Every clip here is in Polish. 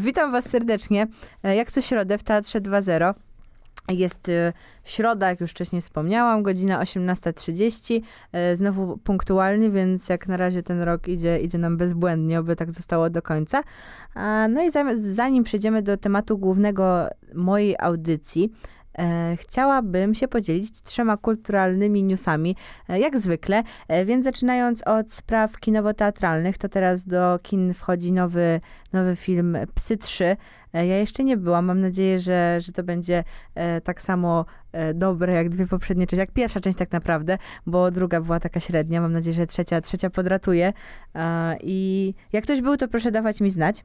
Witam Was serdecznie. E, jak co środę w Teatrze 2.0. Jest e, środa, jak już wcześniej wspomniałam, godzina 18.30. E, Znowu punktualnie, więc jak na razie ten rok idzie, idzie nam bezbłędnie, oby tak zostało do końca. No i zanim przejdziemy do tematu głównego mojej audycji, chciałabym się podzielić trzema kulturalnymi newsami, e, jak zwykle. E, więc zaczynając od spraw kinowo-teatralnych, to teraz do kin wchodzi nowy, nowy film Psy 3. E, Ja jeszcze nie byłam, mam nadzieję, że, że to będzie e, tak samo e, dobre jak dwie poprzednie części, jak pierwsza część tak naprawdę, bo druga była taka średnia, mam nadzieję, że trzecia, trzecia podratuje. E, I jak ktoś był, to proszę dawać mi znać.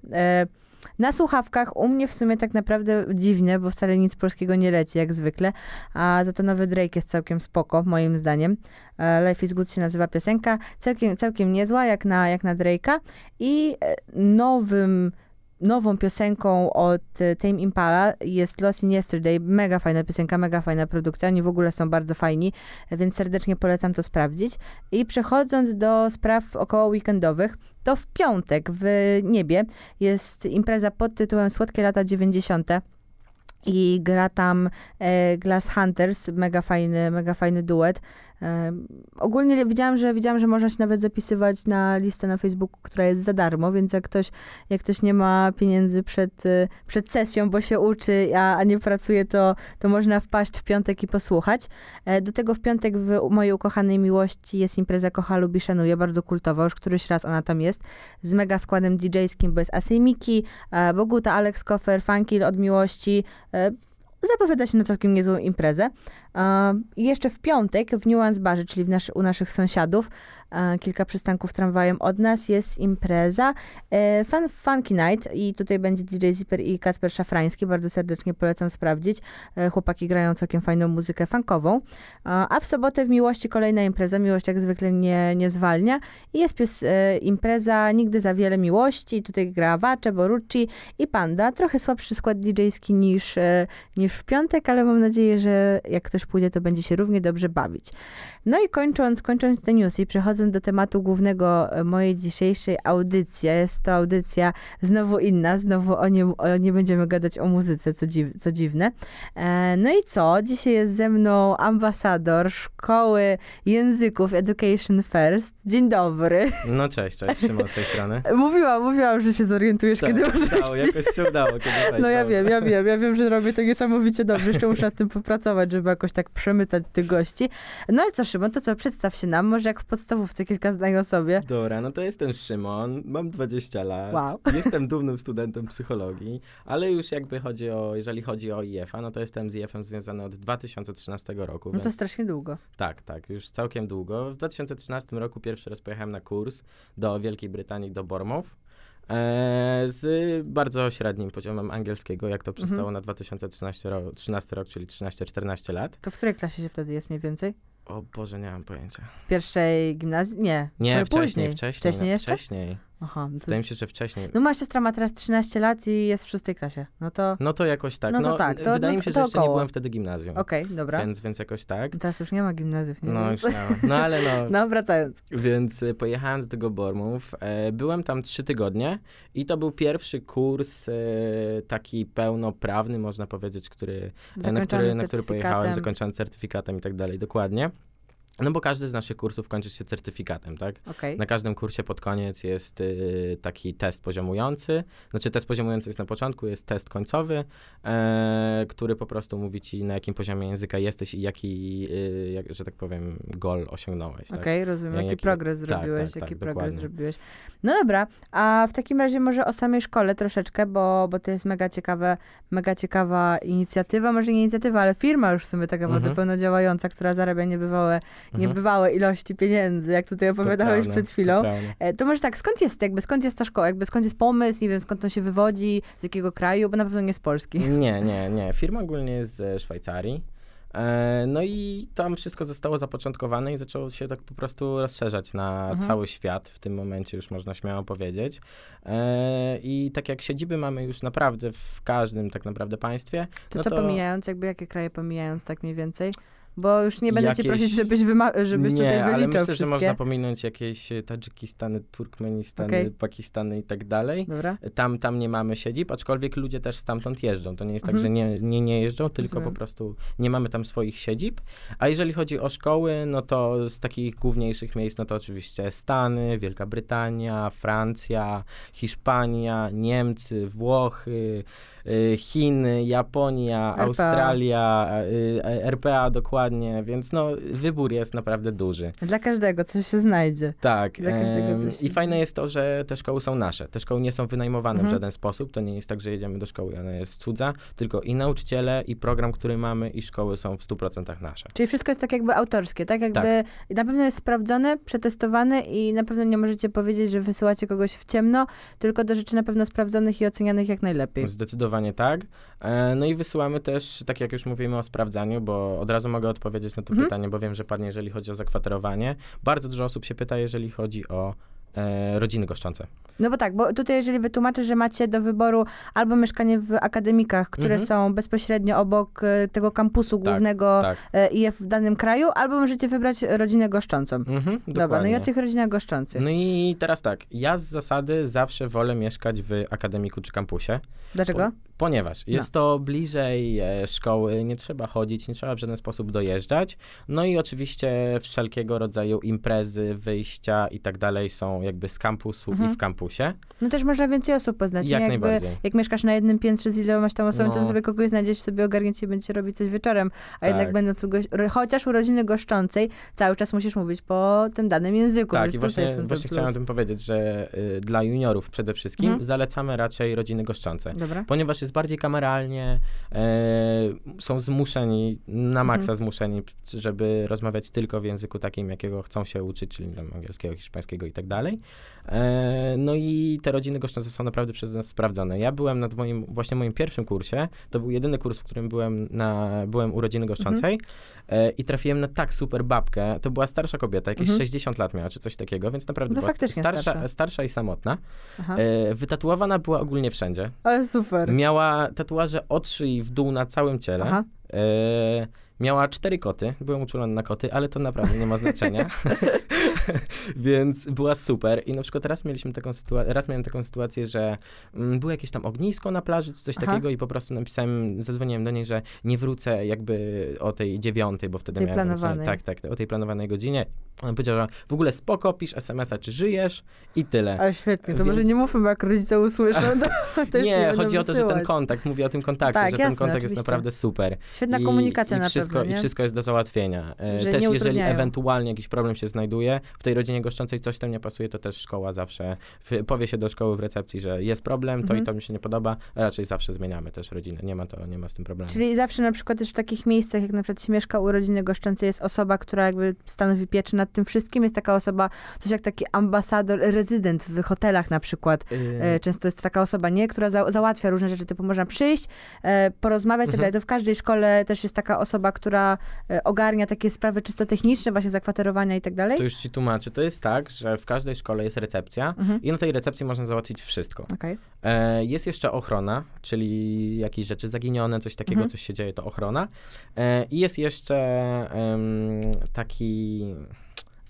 Na słuchawkach u mnie w sumie tak naprawdę dziwne, bo wcale nic polskiego nie leci jak zwykle, a za to nowy Drake jest całkiem spoko, moim zdaniem. E, Life is Good się nazywa piosenka, całkiem, całkiem niezła jak na, jak na Drake'a i e, nowym nową piosenką od e, Tame Impala jest Lost in Yesterday. Mega fajna piosenka, mega fajna produkcja. Oni w ogóle są bardzo fajni, więc serdecznie polecam to sprawdzić. I przechodząc do spraw około weekendowych, to w piątek w niebie jest impreza pod tytułem Słodkie lata 90. I gra tam e, Glass Hunters, mega fajny, mega fajny duet. Ogólnie widziałam że, widziałam, że można się nawet zapisywać na listę na Facebooku, która jest za darmo, więc jak ktoś, jak ktoś nie ma pieniędzy przed, e, przed sesją, bo się uczy, a, a nie pracuje, to, to można wpaść w piątek i posłuchać. E, do tego w piątek w mojej ukochanej miłości jest impreza Kocha Lubi Szanuje, bardzo kultowa, już któryś raz ona tam jest, z mega składem DJ-skim, bo jest Asej Miki, e, Boguta, Alex Koffer, Funkil od Miłości, e, zapowiada się na całkiem niezłą imprezę. I jeszcze w piątek w Nuance Barze, czyli w u naszych sąsiadów, kilka przystanków tramwajem od nas, jest impreza e, Fun, Funky Night i tutaj będzie DJ Zipper i Kacper Szafrański. Bardzo serdecznie polecam sprawdzić. E, chłopaki grają całkiem fajną muzykę funkową. E, a w sobotę w Miłości kolejna impreza. Miłość jak zwykle nie, nie zwalnia. I jest pies, e, impreza Nigdy za wiele miłości. Tutaj gra Wacze, Borucci i Panda. Trochę słabszy skład DJ-ski niż, e, niż w piątek, ale mam nadzieję, że jak ktoś pójdzie, to będzie się równie dobrze bawić. No i kończąc, kończąc te newsy i przechodząc do tematu głównego e, mojej dzisiejszej audycji, jest to audycja znowu inna, znowu o nie, o, nie będziemy gadać o muzyce, co, dziw, co dziwne. E, no i co? Dzisiaj jest ze mną ambasador Szkoły Języków Education First. Dzień dobry. No cześć, cześć, Szymon z tej strony. Mówiłam, mówiłam, że się zorientujesz, Tak, kiedy możesz udało, jakoś się udało. Kiedy no ja wiem, ja wiem, ja wiem, że robię to niesamowicie dobrze. Jeszcze muszę nad tym popracować, żeby jakoś tak przemycać tych gości. No ale co, Szymon, to co, przedstaw się nam, może jak w podstawówce kilka zdań o sobie. Dobra, no to jestem Szymon, mam 20 lat, Wow. jestem dumnym studentem psychologii, ale już jakby chodzi o, jeżeli chodzi o IF-a, no to jestem z IF-em związany od 2013 roku, No więc to strasznie długo. tak, tak, już całkiem długo. W 2013 roku pierwszy raz pojechałem na kurs do Wielkiej Brytanii, do Bormów. E, z bardzo średnim poziomem angielskiego, jak to przystało Mhm. na 2013 ro- 13 rok, czyli 13-14 lat. To w której klasie się wtedy jest mniej więcej? O Boże, nie mam pojęcia. W pierwszej gimnazjum? Nie. Nie, wcześniej, później. wcześniej. Wcześniej no, jeszcze? Wcześniej. Aha. No, to... Wydaje mi się, że wcześniej. no moja siostra ma teraz 13 lat i jest w szóstej klasie. No to No to jakoś tak. No No, to tak, to- wydaje no mi się, że jeszcze nie około. byłem wtedy gimnazjum. okej, dobra. Więc, więc jakoś tak. Teraz już nie ma gimnazjów, nie No, Więc... już nie ma. no ale no. No, wracając. Więc y, pojechałem do tego Bormów. E, byłem tam trzy tygodnie i to był pierwszy kurs e, taki pełnoprawny, można powiedzieć, który, e, na który, na który pojechałem, zakończony certyfikatem i tak dalej, dokładnie. No bo każdy z naszych kursów kończy się certyfikatem, tak? Okej. Na każdym kursie pod koniec jest y, taki test poziomujący. Znaczy test poziomujący jest na początku, jest test końcowy, e, który po prostu mówi ci na jakim poziomie języka jesteś i jaki, y, jak, że tak powiem, gol osiągnąłeś. Tak? Okej, rozumiem. Ja- Jaki, jaki- progres tak, zrobiłeś, tak, jaki tak, progres dokładnie. zrobiłeś. No dobra, a w takim razie może o samej szkole troszeczkę, bo, bo to jest mega ciekawe, mega ciekawa inicjatywa, może nie inicjatywa, ale firma już w sumie tak naprawdę Mhm. pełno działająca, która zarabia niebywałe. Niebywałe ilości pieniędzy, jak tutaj To opowiadałeś przed to chwilą. prawda. E, To może tak, skąd jest jakby, skąd jest ta szkoła, jakby skąd jest pomysł, nie wiem, skąd on się wywodzi, z jakiego kraju, bo na pewno nie z Polski. Nie, nie, nie. Firma ogólnie jest ze Szwajcarii. E, No i tam wszystko zostało zapoczątkowane i zaczęło się tak po prostu rozszerzać na Mhm. cały świat. W tym momencie już można śmiało powiedzieć. E, I tak jak siedziby mamy już naprawdę w każdym tak naprawdę państwie. To no co to- pomijając, jakby jakie kraje pomijając tak mniej więcej? Bo już nie będę Jakieś- cię prosić, żebyś, wyma- żebyś nie, tutaj ale wyliczał myślę, że wszystkie. można pominąć jakieś e, Tadżykistany, Turkmenistany, Okej. Pakistany i tak dalej. Dobra. Tam, tam nie mamy siedzib, aczkolwiek ludzie też stamtąd jeżdżą. To nie jest tak, Mhm. że nie, nie, nie jeżdżą, tylko Rozumiem. po prostu nie mamy tam swoich siedzib. A jeżeli chodzi o szkoły, no to z takich główniejszych miejsc, no to oczywiście Stany, Wielka Brytania, Francja, Hiszpania, Niemcy, Włochy, Chiny, Japonia, RPA. Australia, y, RPA dokładnie, więc no wybór jest naprawdę duży. Dla każdego coś się znajdzie. Tak. Dla każdego coś I fajne jest to, że te szkoły są nasze. Te szkoły nie są wynajmowane Mhm. w żaden sposób. To nie jest tak, że jedziemy do szkoły i ona jest cudza, tylko i nauczyciele, i program, który mamy, i szkoły są w 100% nasze. Czyli wszystko jest tak jakby autorskie, tak jakby na pewno jest sprawdzone, przetestowane i na pewno nie możecie powiedzieć, że wysyłacie kogoś w ciemno, tylko do rzeczy na pewno sprawdzonych i ocenianych jak najlepiej. Zdecydowanie tak. E, No i wysyłamy też, tak jak już mówimy o sprawdzaniu, bo od razu mogę odpowiedzieć na to Mhm. pytanie, bo wiem, że padnie, jeżeli chodzi o zakwaterowanie. Bardzo dużo osób się pyta, jeżeli chodzi o e, rodziny goszczące. No bo tak, bo tutaj jeżeli wytłumaczę, że macie do wyboru albo mieszkanie w akademikach, które Mhm. są bezpośrednio obok e, tego kampusu Tak, głównego tak. e, IF w danym kraju, albo możecie wybrać rodzinę goszczącą. Mhm, Dobra, no i o tych rodzinach goszczących. No i teraz tak, ja z zasady zawsze wolę mieszkać w akademiku czy kampusie, Dlaczego? ponieważ jest to bliżej e, szkoły, nie trzeba chodzić, nie trzeba w żaden sposób dojeżdżać. No i oczywiście wszelkiego rodzaju imprezy, wyjścia i tak dalej są jakby z kampusu Mhm. i w kampusie. No też można więcej osób poznać. Jak nie? Jakby, najbardziej. jak mieszkasz na jednym piętrze z ilomaś tam osobami, to No. sobie kogoś znajdziesz, sobie ogarniecie i będziecie robić coś wieczorem. A Tak. jednak będąc u goś- chociaż u rodziny goszczącej, cały czas musisz mówić po tym danym języku. Tak, i właśnie, właśnie chciałem o tym powiedzieć, że y, dla juniorów przede wszystkim Mhm. zalecamy raczej rodziny goszczące. Dobra. Ponieważ jest bardziej kameralnie, e, są zmuszeni, na maksa Mhm. zmuszeni, żeby rozmawiać tylko w języku takim, jakiego chcą się uczyć, czyli tam angielskiego, hiszpańskiego i tak dalej. E, no i te rodziny goszczące są naprawdę przez nas sprawdzone. Ja byłem na moim, właśnie moim pierwszym kursie, to był jedyny kurs, w którym byłem, na, byłem u rodziny goszczącej e, i trafiłem na tak super babkę. To była starsza kobieta, jakieś Mhm. 60 lat miała, czy coś takiego, więc naprawdę No była starsza, starsza. starsza i samotna. Aha. E, wytatuowana była ogólnie wszędzie. Ale super. Miała tatuaże od szyi w dół na całym ciele. Aha. Miała cztery koty. Byłem uczulony na koty, ale to naprawdę nie ma znaczenia. Więc była super. I na przykład raz mieliśmy taką sytuację, raz miałem taką sytuację, że mm, było jakieś tam ognisko na plaży, czy coś Aha. takiego i po prostu napisałem, zadzwoniłem do niej, że nie wrócę jakby o tej dziewiątej, bo wtedy Tej miałem planowanej. Tak, tak, o tej planowanej godzinie. Ona powiedziała, że w ogóle spoko, pisz SMS-a, czy żyjesz i tyle. Ale świetnie, to Więc- może nie mówmy, bo jak rodzice usłyszą, to, jeszcze nie, będą chodzi o to, że ten kontakt, mówię o tym kontakcie, Tak, że ten jasne, kontakt oczywiście. jest naprawdę super. Świetna I- komunikacja i na wszystko, pewno, nie? I wszystko jest do załatwienia. E, Że Też nie jeżeli ewentualnie jakiś problem się znajduje, w tej rodzinie goszczącej coś tam nie pasuje, to też szkoła zawsze w, powie się do szkoły w recepcji, że jest problem, to Mhm. i to mi się nie podoba, raczej zawsze zmieniamy też rodzinę. Nie ma to, nie ma z tym problemu. Czyli zawsze na przykład też w takich miejscach, jak na przykład się mieszka u rodziny goszczącej, jest osoba, która jakby stanowi pieczę nad tym wszystkim. Jest taka osoba, coś jak taki ambasador, rezydent w hotelach na przykład. Y, E, Często jest to taka osoba, nie, która za, załatwia różne rzeczy, typu można przyjść, e, porozmawiać, Mhm. to w każdej szkole też jest taka osoba, która e, ogarnia takie sprawy czysto techniczne, właśnie zakwaterowania i tak dalej. to już ci tłumaczę. To jest tak, że w każdej szkole jest recepcja Mhm. i na tej recepcji można załatwić wszystko. Okej. E, jest jeszcze ochrona, czyli jakieś rzeczy zaginione, coś takiego, Mhm. coś się dzieje, to ochrona. E, I jest jeszcze em, taki.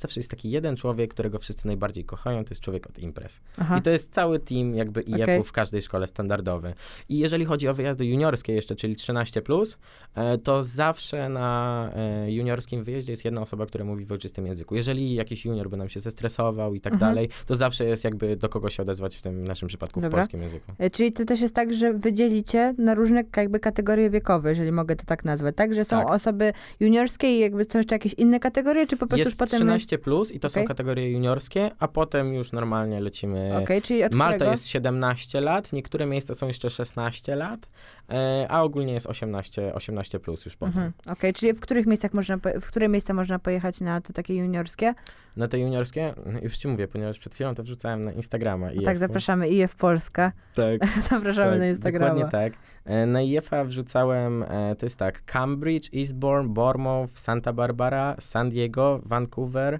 Zawsze jest taki jeden człowiek, którego wszyscy najbardziej kochają, to jest człowiek od imprez. Aha. I to jest cały team jakby IF-u Okej. w każdej szkole standardowy. I jeżeli chodzi o wyjazdy juniorskie jeszcze, czyli 13+, plus, e, to zawsze na e, juniorskim wyjeździe jest jedna osoba, która mówi w ojczystym języku. Jeżeli jakiś junior by nam się zestresował i tak Mhm. dalej, to zawsze jest jakby do kogo się odezwać w tym naszym przypadku Dobra. w polskim języku. E, Czyli to też jest tak, że wydzielicie na różne jakby kategorie wiekowe, jeżeli mogę to tak nazwać, tak? Że są Tak. osoby juniorskie i jakby są jeszcze jakieś inne kategorie, czy po prostu już Jest potem 13 plus i to Okej. są kategorie juniorskie, a potem już normalnie lecimy. Okej, czyli Malta którego? jest 17 lat, niektóre miejsca są jeszcze 16 lat, e, a ogólnie jest 18, 18 plus już potem. Mhm. Okej, czyli w których miejscach można, w które miejsca można pojechać na te takie juniorskie? Na te juniorskie, już ci mówię, ponieważ przed chwilą to wrzucałem na Instagrama. tak, zapraszamy IF Polska. Tak, zapraszamy tak, na Instagrama. Dokładnie tak. E, Na IF-a wrzucałem, e, to jest tak, Cambridge, Eastbourne, Bournemouth, Santa Barbara, San Diego, Vancouver,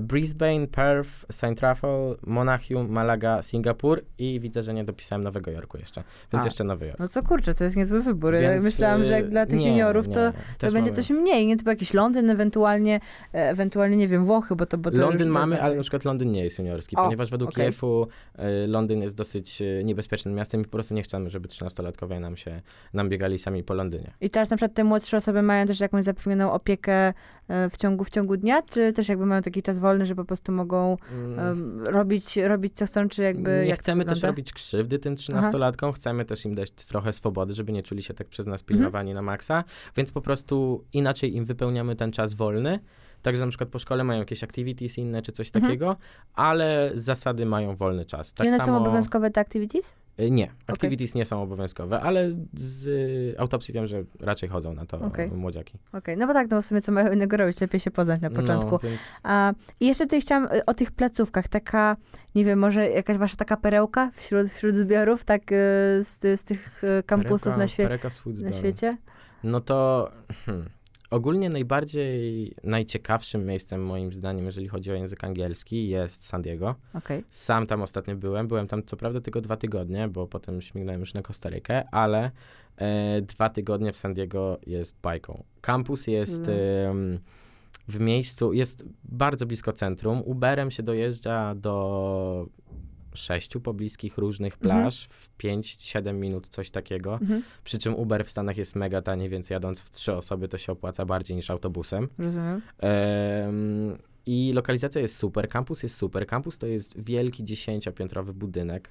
Brisbane, Perth, St. Raphael, Monachium, Malaga, Singapur i widzę, że nie dopisałem Nowego Jorku jeszcze, więc A, jeszcze Nowy Jork. No to kurczę, to jest niezły wybór. Więc, myślałam, że jak e, dla tych nie, juniorów nie, to, nie. to będzie mamy- coś mniej, nie? Typu jakiś Londyn, ewentualnie, e, ewentualnie nie wiem, Włochy, bo to... Bo to Londyn mamy, ale na przykład Londyn nie jest juniorski, O, ponieważ według okej. IF-u e, Londyn jest dosyć e, niebezpiecznym miastem i po prostu nie chcemy, żeby 13-latkowie nam się, nam biegali sami po Londynie. I teraz na przykład te młodsze osoby mają też jakąś zapewnioną opiekę e, w ciągu, w ciągu dnia, czy też jakby mają taki czas wolny, że po prostu mogą em, robić, robić co chcą, czy jakby... nie jak chcemy też robić krzywdy tym 13-latkom, chcemy też im dać trochę swobody, żeby nie czuli się tak przez Mhm. nas pilnowani na maksa, więc po prostu inaczej im wypełniamy ten czas wolny. Także na przykład po szkole mają jakieś activities inne czy coś Mhm. takiego, ale z zasady mają wolny czas. Tak I one samo, są obowiązkowe te activities? Y, Nie, activities nie są obowiązkowe, ale z- z y, autopsji wiem, że raczej chodzą na to Okej. młodziaki. Okej, no bo tak, no w sumie co mają innego robić, lepiej się poznać na początku. No, więc A, I jeszcze tutaj chciałam y, o tych placówkach, taka, nie wiem, może jakaś wasza taka perełka wśród, wśród zbiorów, tak z, z tych kampusów Pereka- na, świe- na świecie? No to hmm, ogólnie najbardziej, najciekawszym miejscem moim zdaniem, jeżeli chodzi o język angielski jest San Diego. Okej. Sam tam ostatnio byłem, byłem tam co prawda tylko dwa tygodnie, bo potem śmignąłem już na Kostarykę, ale e, dwa tygodnie w San Diego jest bajką. Kampus jest Mhm. em, w miejscu, jest bardzo blisko centrum. Uberem się dojeżdża do sześciu pobliskich różnych Mhm. plaż w 5-7 minut, coś takiego. Mhm. Przy czym Uber w Stanach jest mega tani, więc jadąc w trzy osoby to się opłaca bardziej niż autobusem. Rozumiem. Em, I lokalizacja jest super, kampus jest super. Kampus to jest wielki dziesięciopiętrowy budynek.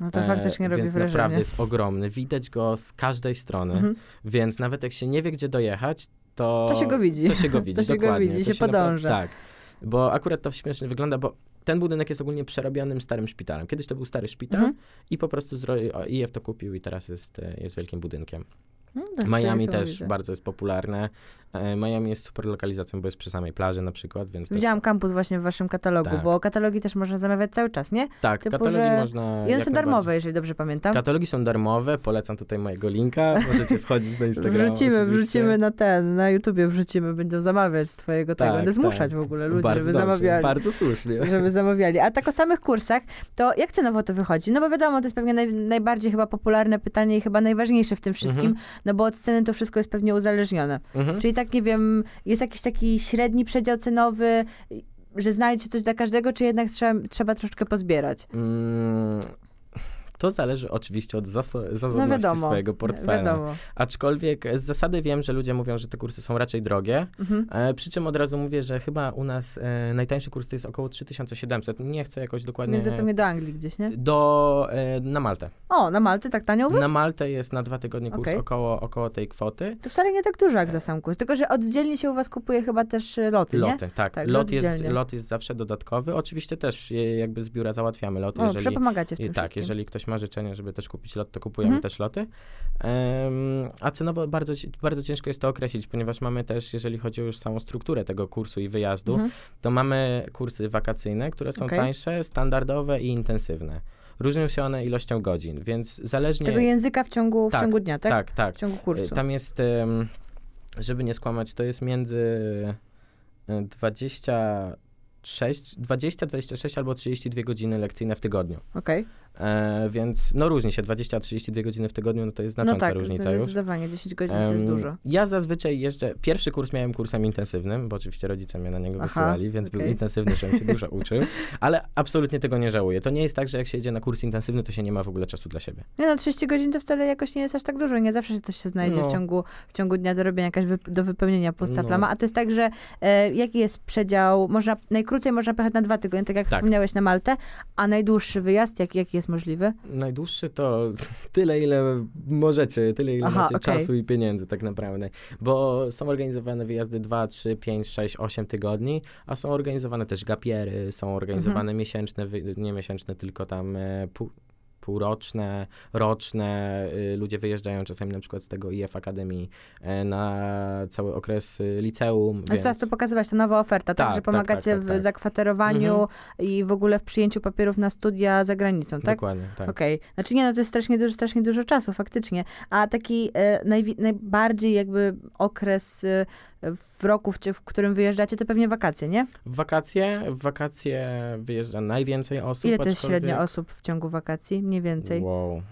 No to E, faktycznie robi więc wrażenie. naprawdę jest ogromny. Widać go z każdej strony, Mhm. więc nawet jak się nie wie, gdzie dojechać, to... To się go widzi. To się go widzi, To się go dokładnie. widzi, To się napra- podąża. Tak. Bo akurat to śmiesznie wygląda, bo ten budynek jest ogólnie przerobionym starym szpitalem. Kiedyś to był stary szpital Mhm. i po prostu IF to kupił i teraz jest, e, jest wielkim budynkiem. No, to Miami to też niesamowite. bardzo jest popularne. E, Miami jest super lokalizacją, bo jest przy samej plaży na przykład, więc to, Widziałam kampus właśnie w waszym katalogu, Tak. bo katalogi też można zamawiać cały czas, nie? tak, typu, katalogi że- można I one są darmowe, jeżeli dobrze pamiętam. Katalogi są darmowe, polecam tutaj mojego linka, możecie wchodzić na Instagrama Wrzucimy, oczywiście. wrzucimy na ten, na YouTubie wrzucimy, będą zamawiać z twojego tego. Tak, Będę zmuszać tak. w ogóle ludzi, bardzo żeby dobrze, zamawiali. Bardzo słusznie. żeby zamawiali. A tak o samych kursach, to jak cenowo to wychodzi? No bo wiadomo, to jest pewnie naj, najbardziej chyba popularne pytanie i chyba najważniejsze w tym wszystkim, Mhm. No bo od ceny to wszystko jest pewnie uzależnione. Mhm. Czyli tak, nie wiem, jest jakiś taki średni przedział cenowy, że znajdzie coś dla każdego, czy jednak trzeba, trzeba troszeczkę pozbierać? Mm, to zależy oczywiście od zaso- No zasobności wiadomo, swojego portfela. wiadomo. Aczkolwiek z zasady wiem, że ludzie mówią, że te kursy są raczej drogie. Mhm. E, przy czym od razu mówię, że chyba u nas e, najtańszy kurs to jest około 3700. Nie chcę jakoś dokładnie... Do, pewnie do Anglii gdzieś, nie? Do, e, na Maltę. O, na Malty tak tanio was? Na Maltę jest na dwa tygodnie kurs Okej. około, około tej kwoty. To wcale nie tak dużo jak za sam kurs, tylko że oddzielnie się u was kupuje chyba też loty, nie? Loty, tak. Tak, lot, jest, lot jest zawsze dodatkowy. Oczywiście też e, jakby z biura załatwiamy loty, O, jeżeli... przepomagacie w tym I tak, jeżeli ktoś ma życzenie, żeby też kupić lot, to kupujemy Mhm. też loty. Em, a cenowo bardzo, bardzo ciężko jest to określić, ponieważ mamy też, jeżeli chodzi o już samą strukturę tego kursu i wyjazdu, Mhm. to mamy kursy wakacyjne, które są Okej. tańsze, standardowe i intensywne. Różnią się one ilością godzin, więc zależnie... Tego języka w ciągu, w Tak, ciągu dnia, tak? tak, tak. W ciągu kursu. Tam jest, żeby nie skłamać, to jest między e, 26, 20, 26 albo 32 godziny lekcyjne w tygodniu. Okej. E, więc no różni się, 20-32 godziny w tygodniu, no to jest No znacząca tak, różnica to już. zdecydowanie, 10 godzin to jest dużo. Ja zazwyczaj jeżdżę, pierwszy kurs miałem kursem intensywnym, bo oczywiście rodzice mnie na niego Aha, wysyłali, więc był okej. intensywny, żebym się dużo uczył, ale absolutnie tego nie żałuję. To nie jest tak, że jak się jedzie na kurs intensywny, to się nie ma w ogóle czasu dla siebie. Nie no, 30 godzin to wcale jakoś nie jest aż tak dużo. Nie zawsze się coś się znajdzie No. w, ciągu, w ciągu dnia do robienia, jakaś wyp- do wypełnienia pusta No. plama. A to jest tak, że e, jaki jest przedział? Można, najkrócej można pojechać na dwa tygodnie, tak jak Tak. wspomniałeś na Maltę, a najdłuższy wyjazd, jak, jaki jest możliwy? Najdłuższy to tyle, ile możecie, tyle, ile Aha, macie okej. czasu i pieniędzy tak naprawdę. Bo są organizowane wyjazdy 2, 3, 5, 6, 8 tygodni, a są organizowane też gapiery, są organizowane Mhm. miesięczne, nie miesięczne, tylko tam e, pół, półroczne, roczne. Y, ludzie wyjeżdżają czasami na przykład z tego IF Akademii e, na cały okres y, liceum. Więc... Teraz to pokazywać, to nowa oferta, tak? Tak, Że tak, pomagacie tak, tak, w tak. zakwaterowaniu Mhm. i w ogóle w przyjęciu papierów na studia za granicą, tak? Dokładnie, tak. Okej. Znaczy nie, no to jest strasznie dużo, strasznie dużo czasu, faktycznie. A taki e, najwi- najbardziej jakby okres e, w roku, w, w którym wyjeżdżacie, to pewnie wakacje, nie? W wakacje, w wakacje wyjeżdża najwięcej osób. Ile to jest średnia osób w ciągu wakacji? Mniej więcej. Wow.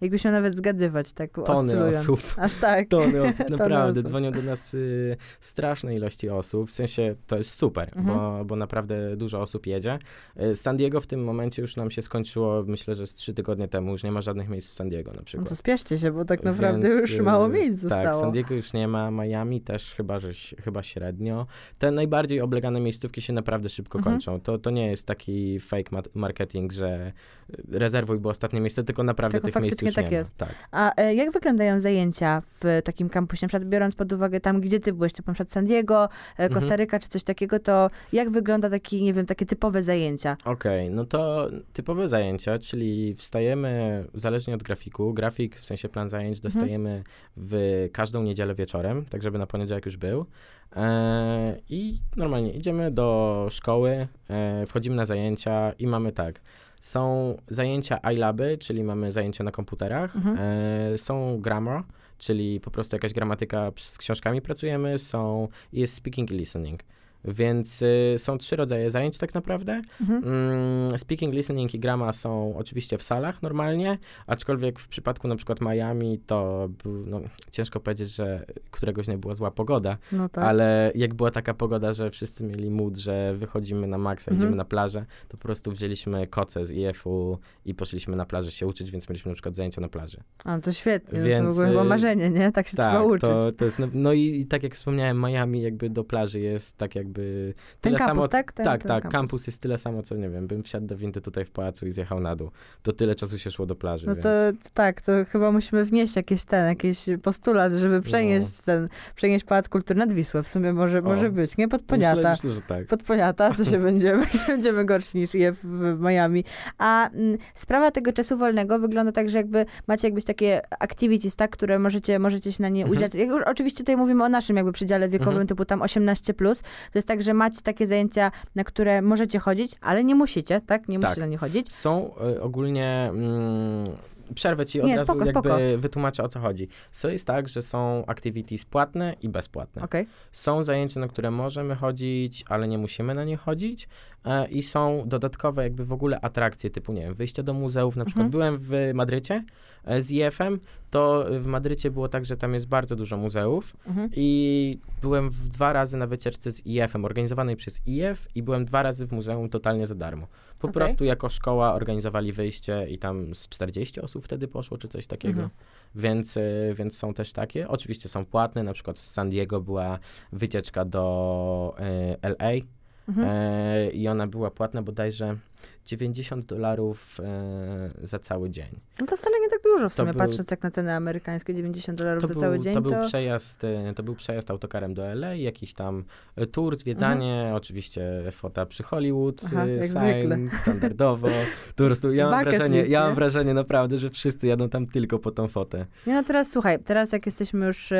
Jakbyś miał nawet zgadywać, tak Tony oscylując. osób. Aż tak. Tony osób, Tony naprawdę. osób. Dzwonią do nas y, straszne ilości osób. W sensie to jest super, Mhm. bo, bo naprawdę dużo osób jedzie. Y, San Diego w tym momencie już nam się skończyło, myślę, że z trzy tygodnie temu. Już nie ma żadnych miejsc w San Diego na No przykład. to spieszcie się, bo tak naprawdę Więc, już y, mało miejsc Tak, zostało. San Diego już nie ma, Miami też chyba, że chyba średnio. Te najbardziej oblegane miejscówki się naprawdę szybko Mhm. kończą. To, to nie jest taki fake ma- marketing, że y, rezerwuj, bo ostatnie miejsce, tylko naprawdę Tylko tych miejsc już tak nie jest. Tak. A e, jak wyglądają zajęcia w takim kampusie? Na przykład biorąc pod uwagę tam, gdzie ty byłeś, typu na przykład San Diego, e, Mhm. Kostaryka czy coś takiego, to jak wygląda taki, nie wiem, takie typowe zajęcia? Okej, no to typowe zajęcia, czyli wstajemy zależnie od grafiku. Grafik, w sensie plan zajęć, Mhm. dostajemy w każdą niedzielę wieczorem, tak żeby na poniedziałek już był. E, I normalnie idziemy do szkoły, e, wchodzimy na zajęcia i mamy tak. Są zajęcia iLaby, czyli mamy zajęcia na komputerach. Mhm. E, są grammar, czyli po prostu jakaś gramatyka z książkami pracujemy. Są, jest speaking i listening. Więc y, są trzy rodzaje zajęć tak naprawdę. Mhm. Mm, speaking, listening i grama są oczywiście w salach normalnie, aczkolwiek w przypadku na przykład Miami to no, ciężko powiedzieć, że któregoś dnia była zła pogoda, No tak. ale jak była taka pogoda, że wszyscy mieli mood, że wychodzimy na maksa, Mhm. idziemy na plażę, to po prostu wzięliśmy koce z IF-u i poszliśmy na plażę się uczyć, więc mieliśmy na przykład zajęcia na plaży. A, to świetnie, no to Więc, chyba y, marzenie, nie? Tak się trzeba uczyć. to, to jest, no, no i, i tak jak wspomniałem, Miami jakby do plaży jest tak jakby Ten kampus, samo, tak? Ten, tak, ten tak, kampus. kampus. jest tyle samo, co nie wiem, bym wsiadł do windy tutaj w pałacu i zjechał na dół. To tyle czasu się szło do plaży, No więc... to tak, to chyba musimy wnieść jakiś ten, jakiś postulat, żeby przenieść ten, przenieść Pałac Kultury nad Wisłę. W sumie może, O. może być, nie? myślę, Podponiata. myślę, że tak. Podponiata, co się będziemy, będziemy gorsi niż je w, w Miami. A mm, sprawa tego czasu wolnego wygląda tak, że jakby macie jakbyś takie activities, tak, które możecie, możecie się na nie Mhm. udziać. Jak już, oczywiście tutaj mówimy o naszym jakby przedziale wiekowym, Mhm. typu tam 18+. Plus. To jest tak, że macie takie zajęcia, na które możecie chodzić, ale nie musicie, tak? Nie Tak. musicie na nie chodzić. Są y, ogólnie... Mm, przerwę ci od Nie, razu, spoko, jakby spoko. wytłumaczę o co chodzi. To jest tak, że są activities płatne i bezpłatne. Okej. Są zajęcia, na które możemy chodzić, ale nie musimy na nie chodzić. E, I są dodatkowe jakby w ogóle atrakcje typu, nie wiem, wyjście do muzeów. Na przykład Mhm. byłem w Madrycie z IF-em, to w Madrycie było tak, że tam jest bardzo dużo muzeów Mhm. i byłem w dwa razy na wycieczce z IF-em, organizowanej przez IF i byłem dwa razy w muzeum totalnie za darmo. Po Okej. prostu jako szkoła organizowali wyjście i tam z 40 osób wtedy poszło, czy coś takiego. Mhm. Więc, y, więc są też takie. Oczywiście są płatne, na przykład z San Diego była wycieczka do y, LA Mhm. e, i ona była płatna bodajże 90 dolarów e, za cały dzień. No to wcale nie tak dużo w sumie, był- patrząc jak na ceny amerykańskie, 90 dolarów za był, cały dzień, to to... był przejazd, e, to był przejazd autokarem do LA, jakiś tam e, tour, zwiedzanie, oczywiście fota przy Hollywood, Mhm. Aha, e, sign, zwykle. standardowo. Prostu ja mam Bucket wrażenie, list, ja mam wrażenie naprawdę, że wszyscy jadą tam tylko po tą fotę. Nie, no teraz słuchaj, teraz jak jesteśmy już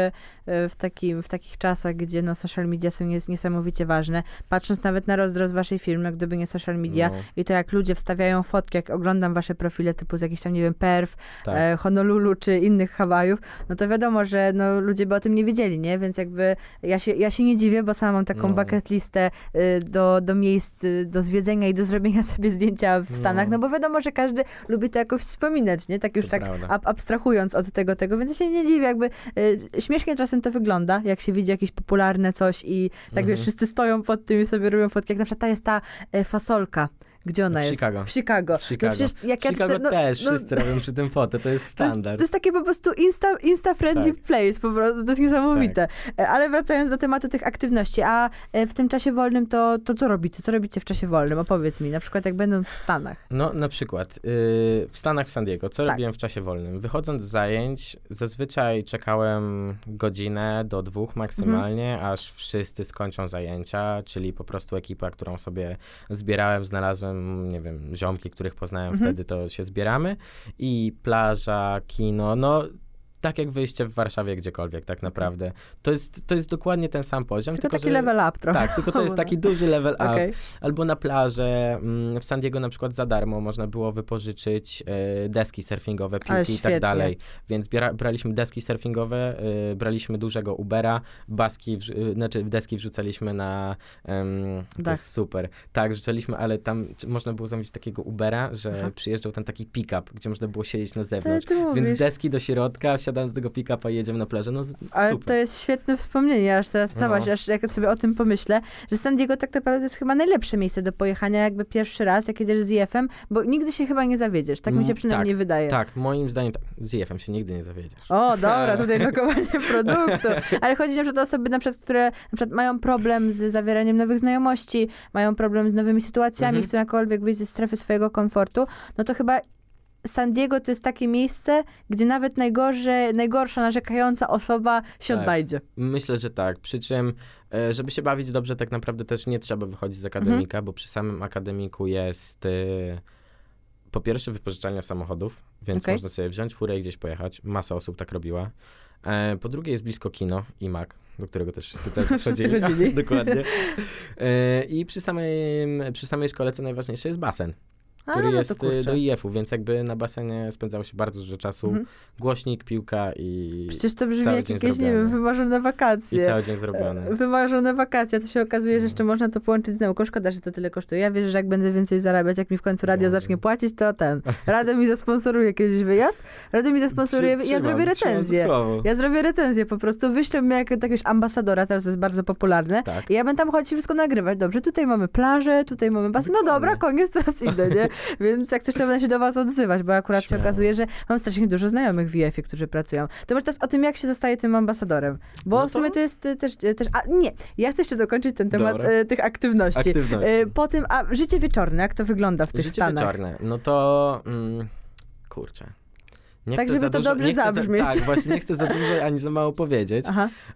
w, takim, w takich czasach, gdzie no social media są nies- niesamowicie ważne, patrząc nawet na rozdrost waszej firmy, gdyby nie social media No, i to jak ludzie wstawiają fotki, jak oglądam wasze profile typu z jakichś tam, nie wiem, Perf, tak. e, Honolulu czy innych Hawajów, no to wiadomo, że no, ludzie by o tym nie wiedzieli, nie? Więc jakby ja się, ja się nie dziwię, bo sama mam taką No. bucket listę y, do, do miejsc, y, do zwiedzenia i do zrobienia sobie zdjęcia w No. Stanach, no bo wiadomo, że każdy lubi to jakoś wspominać, nie? Tak już To tak ab abstrahując od tego, tego, więc ja się nie dziwię, jakby y, śmiesznie czasem to wygląda, jak się widzi jakieś popularne coś i tak Mhm. wiesz, wszyscy stoją pod tym i sobie robią fotki, jak na przykład ta jest ta e, fasolka, gdzie ona W jest? Chicago. W Chicago. W Chicago. No przecież jak W ja Chicago no, też no, wszyscy robią przy tym fotę, to jest to jest, standard. to jest takie po prostu insta, insta-friendly Tak. place, po prostu, to jest niesamowite. E, Ale wracając do tematu tych aktywności, a e, w tym czasie wolnym to, to co robicie? Co robicie w czasie wolnym? Opowiedz mi, na przykład jak będąc w Stanach. No, na przykład y, w Stanach, w San Diego, co Tak. robiłem w czasie wolnym? Wychodząc z zajęć, zazwyczaj czekałem godzinę do dwóch maksymalnie, Mhm. aż wszyscy skończą zajęcia, czyli po prostu ekipa, którą sobie zbierałem, znalazłem, nie wiem, ziomki, których poznałem Mhm. wtedy, to się zbieramy i plaża, kino, no tak jak wyjście w Warszawie gdziekolwiek tak naprawdę. To jest, to jest dokładnie ten sam poziom. Tylko, taki że, level up trochę. Tak, tylko to jest taki duży level up. Okej. Albo na plażę. mm, W San Diego na przykład za darmo można było wypożyczyć e, deski surfingowe, piłki i tak dalej. Więc biera, braliśmy deski surfingowe, e, braliśmy dużego Ubera, baski, e, znaczy deski wrzucaliśmy na... em, to jest super. Tak, wrzucaliśmy, ale tam można było zamówić takiego Ubera, że Aha. przyjeżdżał ten taki pick-up, gdzie można było siedzieć na zewnątrz. Więc deski do środka, siadam z tego pick-upa i jedziemy na plażę. No z- Ale super. to jest świetne wspomnienie, aż teraz No. zobacz, aż jak sobie o tym pomyślę, że San Diego tak naprawdę to jest chyba najlepsze miejsce do pojechania jakby pierwszy raz, jak jedziesz z IF-em, bo nigdy się chyba nie zawiedziesz, tak mi się Mm, przynajmniej wydaje. Tak, moim zdaniem tak. Z IF-em się nigdy nie zawiedziesz. O, dobra, tutaj lokowanie produktu. Ale chodzi na przykład o osoby, na przykład, które na przykład mają problem z zawieraniem nowych znajomości, mają problem z nowymi sytuacjami, Mhm. chcą jakkolwiek wyjść ze strefy swojego komfortu, no to chyba San Diego to jest takie miejsce, gdzie nawet najgorsze, najgorsza narzekająca osoba się Tak. odnajdzie. Myślę, że tak. Przy czym, e, żeby się bawić dobrze, tak naprawdę też nie trzeba wychodzić z akademika, bo przy samym akademiku jest e, po pierwsze wypożyczalnia samochodów, więc Okej. można sobie wziąć furę i gdzieś pojechać. Masa osób tak robiła. E, po drugie jest blisko kino i Mac, do którego też wszyscy cały czas chodzili. Dokładnie. E, I przy samej, przy samej szkole, co najważniejsze, jest basen, A, który no to jest do IF-u, więc jakby na basenie spędzało się bardzo dużo czasu. Mhm. Głośnik, piłka i, Przecież to brzmi jak jakieś, nie wiem, wymarzone i wakacje. cały dzień zrobione. Wymarzone wakacje, to się okazuje, że jeszcze można to połączyć z nauką. Szkoda, że to tyle kosztuje. Ja wierzę, że jak będę więcej zarabiać, jak mi w końcu radio Dobra. zacznie płacić, to ten. Radę mi zasponsoruje kiedyś wyjazd. Radę mi zasponsoruje, Trzy- ja zrobię recenzję. Ja zrobię recenzję po prostu. Wyślę mnie jako jakiegoś ambasadora, teraz to jest bardzo popularne. Tak. I ja będę tam chodzić i wszystko nagrywać. Dobrze, tutaj mamy plażę, tutaj mamy basen. No dobra, koniec, teraz idę, nie? Więc jak coś, to będę się do was odzywać, bo akurat się Śmiało. okazuje, że mam strasznie dużo znajomych w WF-ie, którzy pracują. To może teraz o tym, jak się zostaje tym ambasadorem. Bo No w sumie to- to jest e, też, e, też... A nie, ja chcę jeszcze dokończyć ten temat Dobra. e, tych aktywności. Aktywności. Po tym, a życie wieczorne, jak to wygląda w tych Życie Stanach? wieczorne. No to... Mm, kurczę. Nie Tak, żeby to dobrze zabrzmieć. Za, tak, właśnie nie chcę za dużo ani za mało powiedzieć.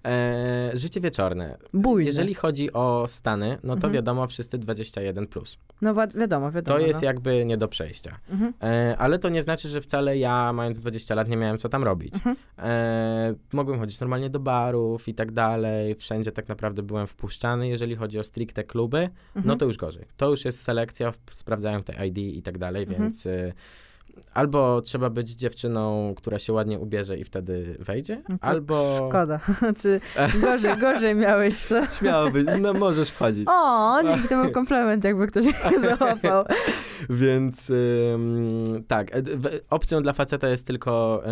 E, życie wieczorne. bujne. Jeżeli chodzi o Stany, no to Mhm. wiadomo, wszyscy 21+. Plus. No wa- wiadomo, wiadomo. To jest no. jakby nie do przejścia. Mhm. E, ale to nie znaczy, że wcale ja, mając 20 lat, nie miałem co tam robić. Mhm. E, mogłem chodzić normalnie do barów i tak dalej. Wszędzie tak naprawdę byłem wpuszczany. Jeżeli chodzi o stricte kluby, Mhm. no to już gorzej. To już jest selekcja, sprawdzają te ID i tak dalej, Mhm. więc y, albo trzeba być dziewczyną, która się ładnie ubierze i wtedy wejdzie, No albo... Szkoda. Czy gorzej, gorzej miałeś, co? Śmiało być, no możesz wchodzić. O, dzięki, to był komplement, jakby ktoś nie załapał. Więc ym, tak, e, opcją dla faceta jest tylko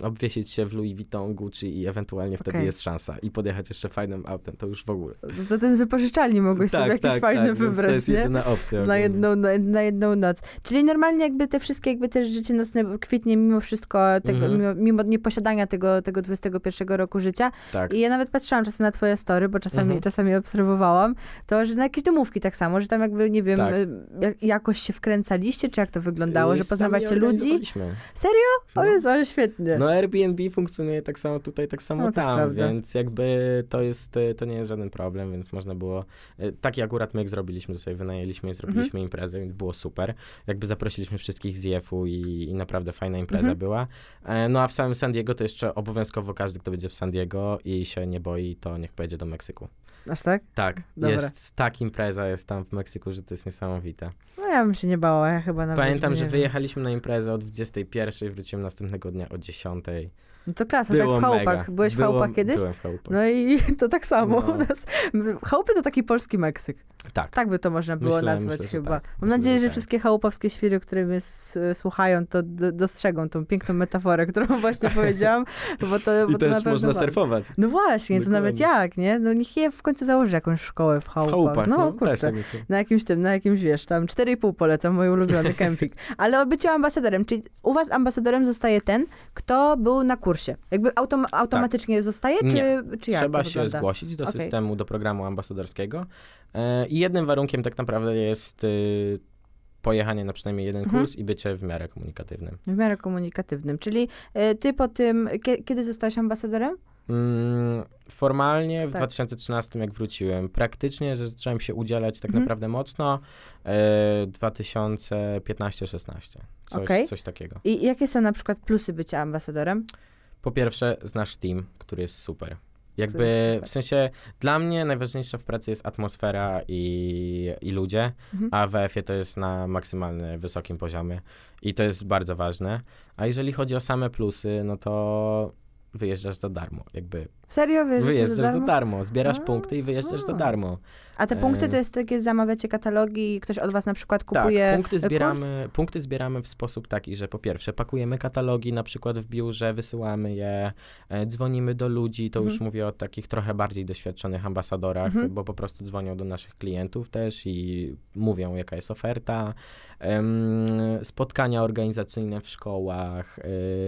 y, obwiesić się w Louis Vuitton, Gucci i ewentualnie wtedy Okej. jest szansa. I podjechać jeszcze fajnym autem, to już w ogóle. To ten wypożyczalni mogłeś sobie jakiś fajny więc wybrać, to jest nie? jedyna opcja. Na ogólnie. jedną, na, na jedną noc. Czyli normalnie jakby te wszystkie jakby też życie nocne kwitnie mimo wszystko, tego, Mhm. mimo, mimo nieposiadania tego, tego 21 roku życia. Tak. I ja nawet patrzyłam czasem na twoje story, bo czasami, Mhm. czasami obserwowałam, to, że na jakieś domówki tak samo, że tam jakby, nie wiem, Tak. y, jak, jakoś się wkręcaliście, czy jak to wyglądało, Y, że poznawaliście ludzi? Serio? O No. Jezu, ale świetnie. No Airbnb funkcjonuje tak samo tutaj, tak samo No, to tam, więc jakby to jest, y, to nie jest żaden problem, więc można było, y, taki akurat myk zrobiliśmy, że sobie wynajęliśmy i zrobiliśmy Mhm. imprezę, więc było super. Jakby zaprosiliśmy wszystkich z I, i naprawdę fajna impreza Mhm. była. E, No a w samym San Diego to jeszcze obowiązkowo każdy, kto będzie w San Diego i się nie boi, to niech pojedzie do Meksyku. Aż tak? Tak, Dobra. jest tak impreza jest tam w Meksyku, że to jest niesamowite. No ja bym się nie bała, ja chyba nawet Pamiętam, że wyjechaliśmy na imprezę o 21, wróciłem następnego dnia o 10. No to klasa, Było tak w chałupach. mega. Byłeś w chałupach kiedyś? Byłem w chałupach. No i to tak samo No. u nas. Chałupy to taki polski Meksyk. Tak. Tak by to można było Myślę- nazwać myślę, chyba. tak. Mam Myślę, nadzieję, że tak. wszystkie chałupowskie świry, które mnie słuchają, to dostrzegą tą piękną metaforę, którą właśnie powiedziałam, bo to, bo I to też można surfować. No właśnie, to nawet Dokładnie. jak, nie? No niech je w końcu założy jakąś szkołę w W chałupach. chałupach, no, no, kurczę. tak. Na jakimś tym, na jakimś, wiesz, tam 4,5 polecam, mój ulubiony kemping. Ale o byciu ambasadorem, czyli u was ambasadorem zostaje ten, kto był na kursie. Jakby autom- automatycznie zostaje, czy, Nie. czy jak Trzeba się zgłosić do Okej. systemu, do programu ambasadorskiego. E, I jednym warunkiem tak naprawdę jest y, pojechanie na przynajmniej jeden Mhm. kurs i bycie w miarę komunikatywnym. W miarę komunikatywnym, czyli y, ty po tym, kie- kiedy zostałeś ambasadorem? Mm, formalnie w Tak. 2013, jak wróciłem, praktycznie, że zacząłem się udzielać tak Mhm. naprawdę mocno, e, 2015-16. Coś, Okej. coś takiego. I jakie są na przykład plusy bycia ambasadorem? Po pierwsze, znasz team, który jest super. jest Jakby super. w sensie dla mnie najważniejsza w pracy jest atmosfera i, i ludzie, Mhm. a w EF-ie to jest na maksymalnie wysokim poziomie i to jest bardzo ważne. A jeżeli chodzi o same plusy, no to wyjeżdżasz za darmo. Jakby Serio? Wiesz, wyjeżdżasz za za darmo? darmo, zbierasz A, punkty i wyjeżdżasz za a. darmo. A te punkty to jest takie, zamawiacie katalogi i ktoś od was na przykład kupuje tak, punkty kurs? zbieramy, punkty zbieramy w sposób taki, że po pierwsze pakujemy katalogi na przykład w biurze, wysyłamy je, e, dzwonimy do ludzi, to już Mhm. mówię o takich trochę bardziej doświadczonych ambasadorach, Mhm. bo po prostu dzwonią do naszych klientów też i mówią jaka jest oferta, spotkania organizacyjne w szkołach, e,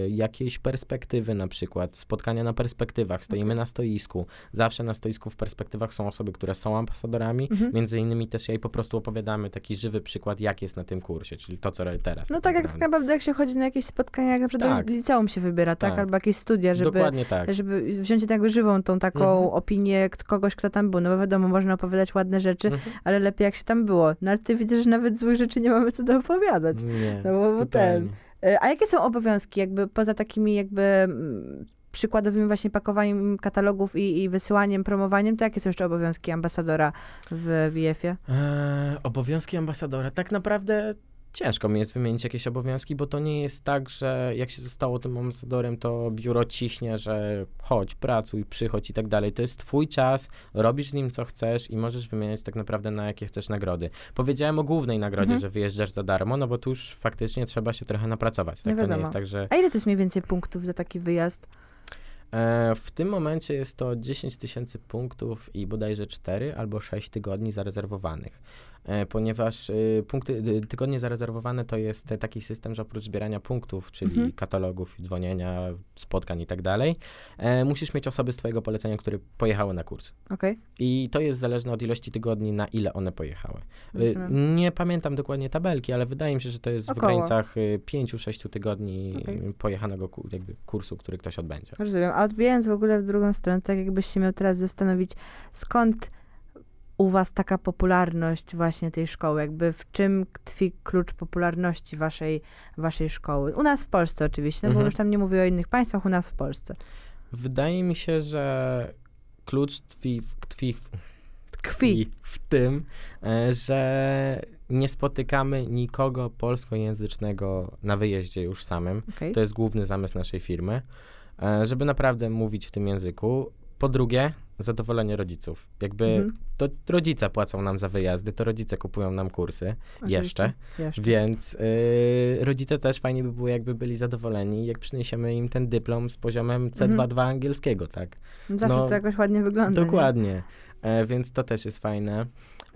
jakieś perspektywy na przykład, spotkania na perspektywach, stoimy na stoisku, zawsze na stoisku w perspektywach są osoby, które są ambasadorami, Mhm. Między innymi też jej po prostu opowiadamy taki żywy przykład, jak jest na tym kursie, czyli to, co robię teraz. No tak jak tak naprawdę jak się chodzi na jakieś spotkania, jak na przykład Tak. liceum się wybiera, tak? Tak. Albo jakieś studia, żeby, tak. żeby wziąć tak jakby żywą tą taką Mhm. opinię kogoś, kto tam był. No bo wiadomo, można opowiadać ładne rzeczy, Mhm. ale lepiej jak się tam było. No ale ty widzisz, że nawet złych rzeczy nie mamy co do opowiadać. Nie, No bo, bo ten. E, A jakie są obowiązki, jakby poza takimi jakby mm, przykładowym właśnie pakowaniem katalogów i, i wysyłaniem, promowaniem, to jakie są jeszcze obowiązki ambasadora w WF-ie? Eee, obowiązki ambasadora. Tak naprawdę ciężko mi jest wymienić jakieś obowiązki, bo to nie jest tak, że jak się zostało tym ambasadorem, to biuro ciśnie, że chodź, pracuj, przychodź i tak dalej. To jest twój czas, robisz z nim co chcesz i możesz wymieniać tak naprawdę na jakie chcesz nagrody. Powiedziałem o głównej nagrodzie, Mhm. że wyjeżdżasz za darmo, no bo tu już faktycznie trzeba się trochę napracować. Tak? Nie To nie jest tak, że A ile to jest mniej więcej punktów za taki wyjazd? E, w tym momencie jest to 10 tysięcy punktów i bodajże 4 albo 6 tygodni zarezerwowanych. E, ponieważ y, punkty, y, tygodnie zarezerwowane to jest e, taki system, że oprócz zbierania punktów, czyli Mhm. katalogów, dzwonienia, spotkań i tak dalej, e, musisz mieć osoby z twojego polecenia, które pojechały na kurs. Okej. I to jest zależne od ilości tygodni, na ile one pojechały. Y, Rozumiem. Nie pamiętam dokładnie tabelki, ale wydaje mi się, że to jest w Około. granicach 5-6 tygodni Okej. y, pojechanego jakby kursu, który ktoś odbędzie. Rozumiem. A odbijając w ogóle w drugą stronę, tak jakbyś się miał teraz zastanowić, skąd u was taka popularność właśnie tej szkoły? Jakby w czym tkwi klucz popularności waszej, waszej szkoły? U nas w Polsce oczywiście, no bo Mhm. już tam nie mówię o innych państwach, u nas w Polsce. Wydaje mi się, że klucz tkwi, w- tkwi, w- Tkwi. w tym, e, że nie spotykamy nikogo polskojęzycznego na wyjeździe już samym. Okej. To jest główny zamysł naszej firmy, e, żeby naprawdę mówić w tym języku. Po drugie, zadowolenie rodziców. Jakby Mhm. to rodzice płacą nam za wyjazdy, to rodzice kupują nam kursy jeszcze, Jeszcze. więc y, rodzice też fajnie by było, jakby byli zadowoleni, jak przyniesiemy im ten dyplom z poziomem C2-2 angielskiego, tak? Zawsze no, to jakoś ładnie wygląda. nie? Dokładnie. E, więc to też jest fajne.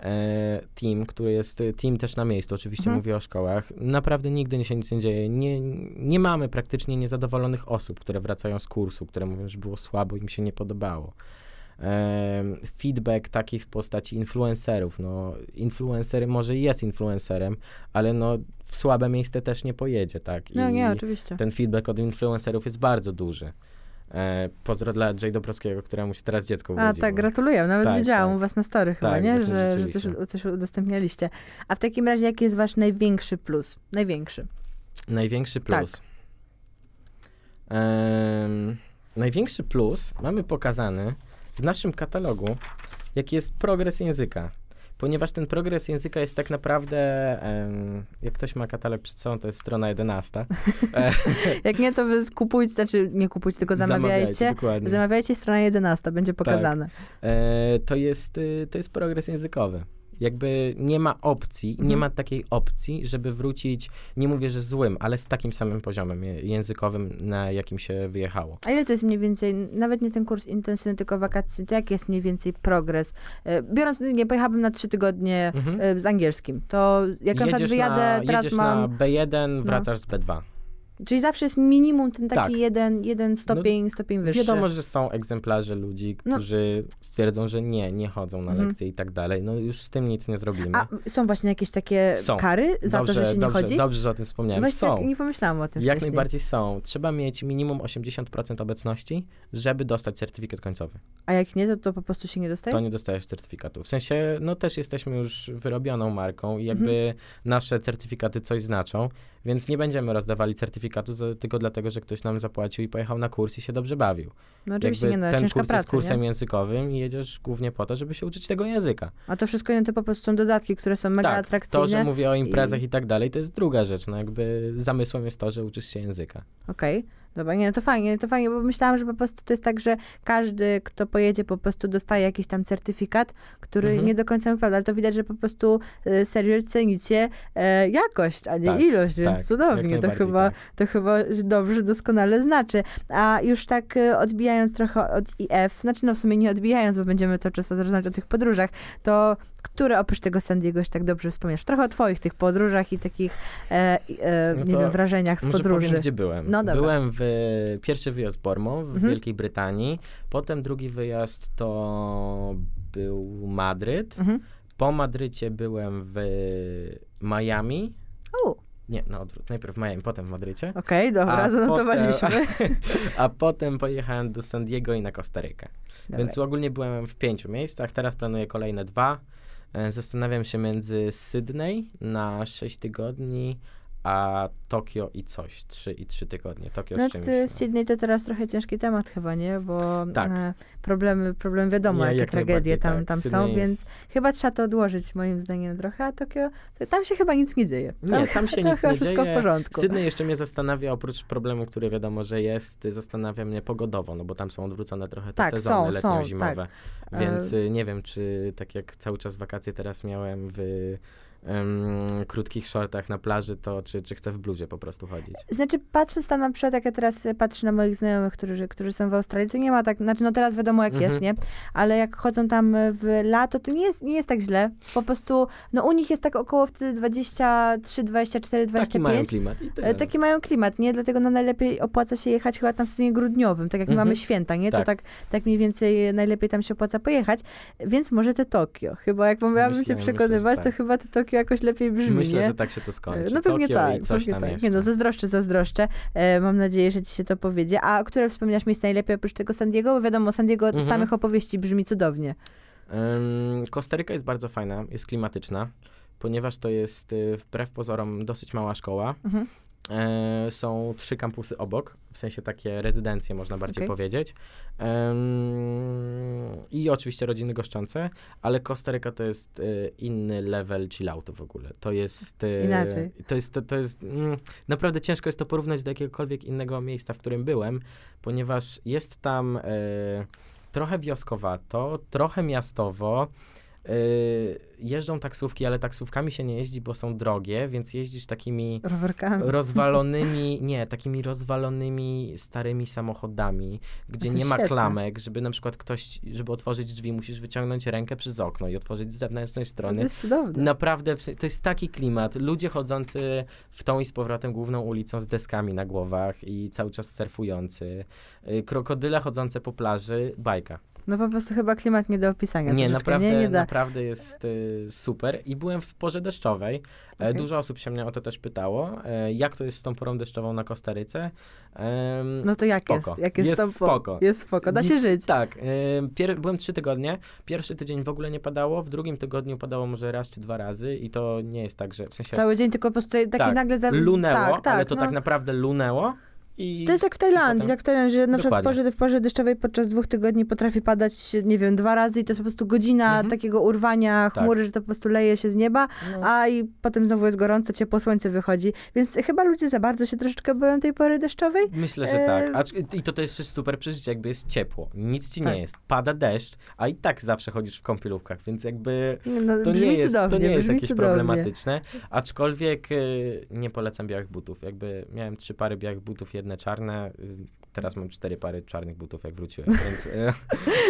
E, team, który jest, team też na miejscu, oczywiście Mhm. mówię o szkołach. Naprawdę nigdy się nic nie dzieje. Nie, nie mamy praktycznie niezadowolonych osób, które wracają z kursu, które mówią, że było słabo, im się nie podobało. Feedback taki w postaci influencerów. No, influencer może i jest influencerem, ale no, w słabe miejsce też nie pojedzie, tak? No I nie, oczywiście. ten feedback od influencerów jest bardzo duży. E, pozdro dla Jay Dobrowskiego, któremu się teraz dziecko A urodziło. tak, gratuluję. Nawet Tak, widziałam tak. u was na story chyba, Tak, nie? Że, że coś, coś udostępnialiście. A w takim razie, jaki jest wasz największy plus? Największy. Największy plus. Tak. Największy plus mamy pokazany w naszym katalogu, jaki jest progres języka. Ponieważ ten progres języka jest tak naprawdę, em, jak ktoś ma katalog przed sobą, to jest strona 11. E, Jak nie, to wy kupujcie, znaczy nie kupujcie, tylko zamawiajcie. dokładnie. Zamawiajcie, strona 11, będzie pokazane. E, to, jest, y, to jest progres językowy. Jakby nie ma opcji, nie Mhm. ma takiej opcji, żeby wrócić, nie mówię, że złym, ale z takim samym poziomem językowym, na jakim się wyjechało. A ile to jest mniej więcej, nawet nie ten kurs intensywny, tylko wakacje, to jaki jest mniej więcej progres? E, Biorąc, nie, pojechałabym na trzy tygodnie Mhm. e, z angielskim, to jak na przykład wyjadę, na, teraz mam, na B1, wracasz z B2. Czyli zawsze jest minimum ten taki Tak. jeden, jeden stopień, stopień wyższy. Wiadomo, że są egzemplarze ludzi, No. którzy stwierdzą, że nie, nie chodzą na Mhm. lekcje i tak dalej. No już z tym nic nie zrobimy. A są właśnie jakieś takie Są. kary za to, że się nie dobrze, chodzi? Dobrze, że o tym wspomniałem. Właśnie są. tak nie pomyślałam o tym Jak wcześniej. najbardziej są. Trzeba mieć minimum 80% obecności, żeby dostać certyfikat końcowy. A jak nie, to, to po prostu się nie dostaje? To nie dostajesz certyfikatu. W sensie, no też jesteśmy już wyrobioną marką i jakby Mhm. nasze certyfikaty coś znaczą, więc nie będziemy rozdawali certyfikatu za, tylko dlatego, że ktoś nam zapłacił i pojechał na kurs i się dobrze bawił. No oczywiście Jakby nie, no, ten kurs praca, jest kursem nie? językowym i jedziesz głównie po to, żeby się uczyć tego języka. A to wszystko inne to po prostu są dodatki, które są mega tak, atrakcyjne. to, że mówię o imprezach i- i... tak dalej, to jest druga rzecz. No jakby zamysłem jest to, że uczysz się języka. Okej, dobra, nie, no to fajnie, to fajnie, bo myślałam, że po prostu to jest tak, że każdy, kto pojedzie, po prostu dostaje jakiś tam certyfikat, który Mhm. nie do końca wypada, ale to widać, że po prostu e, serio cenicie e, jakość, a nie Tak, ilość, więc tak, cudownie, to chyba, tak. to chyba dobrze, doskonale znaczy. A już tak e, odbijając trochę od IF, znaczy no w sumie nie odbijając, bo będziemy cały czas rozmawiać o tych podróżach, to które oprócz tego San Diego się tak dobrze wspomniesz? Trochę o twoich tych podróżach i takich, e, e, No nie wiem, wrażeniach z podróży. powiem, gdzie byłem. No dobra. byłem w pierwszy wyjazd Bormo w Mhm. Wielkiej Brytanii, potem drugi wyjazd to był Madryt. Mhm. Po Madrycie byłem w Miami. U, Nie, na odwrót. Najpierw w Miami, potem w Madrycie. Okej, dobra, A zanotowaliśmy. Potem, a potem pojechałem do San Diego i na Kostarykę. Dobra. Więc ogólnie byłem w pięciu miejscach, teraz planuję kolejne dwa. E, Zastanawiam się między Sydney na 6 tygodni, a Tokio i coś, 3 i 3 tygodnie. Tokio No z czymś. ty, Sydney to teraz trochę ciężki temat chyba, nie? Bo Tak. e, problemy, problem wiadomo, Nie, jakie jak tragedie tam, tak. tam Sydney są, jest- więc chyba trzeba to odłożyć moim zdaniem trochę, a Tokio, to, tam się chyba nic nie dzieje. Nie, tam się to nic nie wszystko dzieje. w porządku. Sydney jeszcze mnie zastanawia, oprócz problemu, który wiadomo, że jest, zastanawia mnie pogodowo, no bo tam są odwrócone trochę te Tak, sezony są, są, letnio-zimowe. tak. Więc E, y, nie wiem, czy tak jak cały czas wakacje teraz miałem w krótkich shortach na plaży, to czy, czy chcę w bluzie po prostu chodzić. Znaczy, patrząc tam na przykład, jak ja teraz e, patrzę na moich znajomych, którzy, którzy są w Australii, to nie ma tak, znaczy no teraz wiadomo jak Mhm. jest, nie? Ale jak chodzą tam w lato, to nie jest, nie jest tak źle. Po prostu, no u nich jest tak około wtedy 23, 24, 25. Taki mają klimat. E, Taki mają klimat, nie? Dlatego no najlepiej opłaca się jechać chyba tam w sezonie grudniowym, tak jak Mhm. mamy święta, nie? To Tak. tak, tak mniej więcej najlepiej tam się opłaca pojechać. Więc może te Tokio. Chyba jak miałabym Myślę- się myślę, przekonywać, to tak. chyba te Tokio jakoś lepiej brzmi, Myślę, nie? że tak się to skończy. No pewnie Tokio tak, pewnie tak. jeszcze. Nie no, zazdroszczę, zazdroszczę. E, mam nadzieję, że ci się to powiedzie. A które wspominasz miejsce najlepiej oprócz tego San Diego? Bo wiadomo, San Diego z Mhm. samych opowieści brzmi cudownie. Ym, Kostaryka jest bardzo fajna, jest klimatyczna, ponieważ to jest y, wbrew pozorom dosyć mała szkoła. Mhm. E, są trzy kampusy obok, w sensie takie rezydencje można bardziej Okej. powiedzieć. I oczywiście rodziny goszczące, ale Kostaryka to jest y, inny level chilloutu w ogóle. To jest... y, Inaczej. To jest, to, to jest mm, naprawdę ciężko jest to porównać do jakiegokolwiek innego miejsca, w którym byłem, ponieważ jest tam y, trochę wioskowato, trochę miastowo. Y, jeżdżą taksówki, ale taksówkami się nie jeździ, bo są drogie, więc jeździsz takimi Rowerkami. rozwalonymi, nie, takimi rozwalonymi starymi samochodami, gdzie to nie ma świetne. klamek, żeby na przykład ktoś, żeby otworzyć drzwi, musisz wyciągnąć rękę przez okno i otworzyć z zewnętrznej To strony. jest cudowne. Naprawdę, to jest taki klimat. Ludzie chodzący w tą i z powrotem główną ulicą z deskami na głowach i cały czas surfujący. Y, Krokodyle chodzące po plaży, bajka. No po prostu chyba klimat nie do opisania. Nie, naprawdę, nie, nie naprawdę jest y, super. I byłem w porze deszczowej. E, Okej. Dużo osób się mnie o to też pytało. E, jak to jest z tą porą deszczową na Kostaryce? Em, No to jak spoko. jest? Jak jest, jest spoko. Jest spoko, da się Nic- żyć. Tak. Pier- byłem trzy tygodnie. Pierwszy tydzień w ogóle nie padało. W drugim tygodniu padało może raz czy dwa razy. I to nie jest tak, że w sensie Cały dzień tylko po prostu taki Tak, nagle... Za... lunęło, tak, tak, ale to no. tak naprawdę lunęło. I To jest jak w Tajlandii, potem- jak w Tajlandii, że na przykład w porze, w porze deszczowej podczas dwóch tygodni potrafi padać, nie wiem, dwa razy i to jest po prostu godzina Mhm. takiego urwania Tak. chmury, że to po prostu leje się z nieba, no, a i potem znowu jest gorąco, ciepło słońce wychodzi. Więc chyba ludzie za bardzo się troszeczkę boją tej pory deszczowej. Myślę, że e, tak. I to, to jest też super przeżycie, jakby jest ciepło. Nic ci Tak. nie jest. Pada deszcz, a i tak zawsze chodzisz w kąpielówkach, więc jakby No, to brzmi nie jest, to nie jest jakieś cudownie. problematyczne. Aczkolwiek y, nie polecam białych butów. Jakby miałem trzy pary białych butów, jedne czarne. y, Teraz mam cztery pary czarnych butów, jak wróciłem, więc y,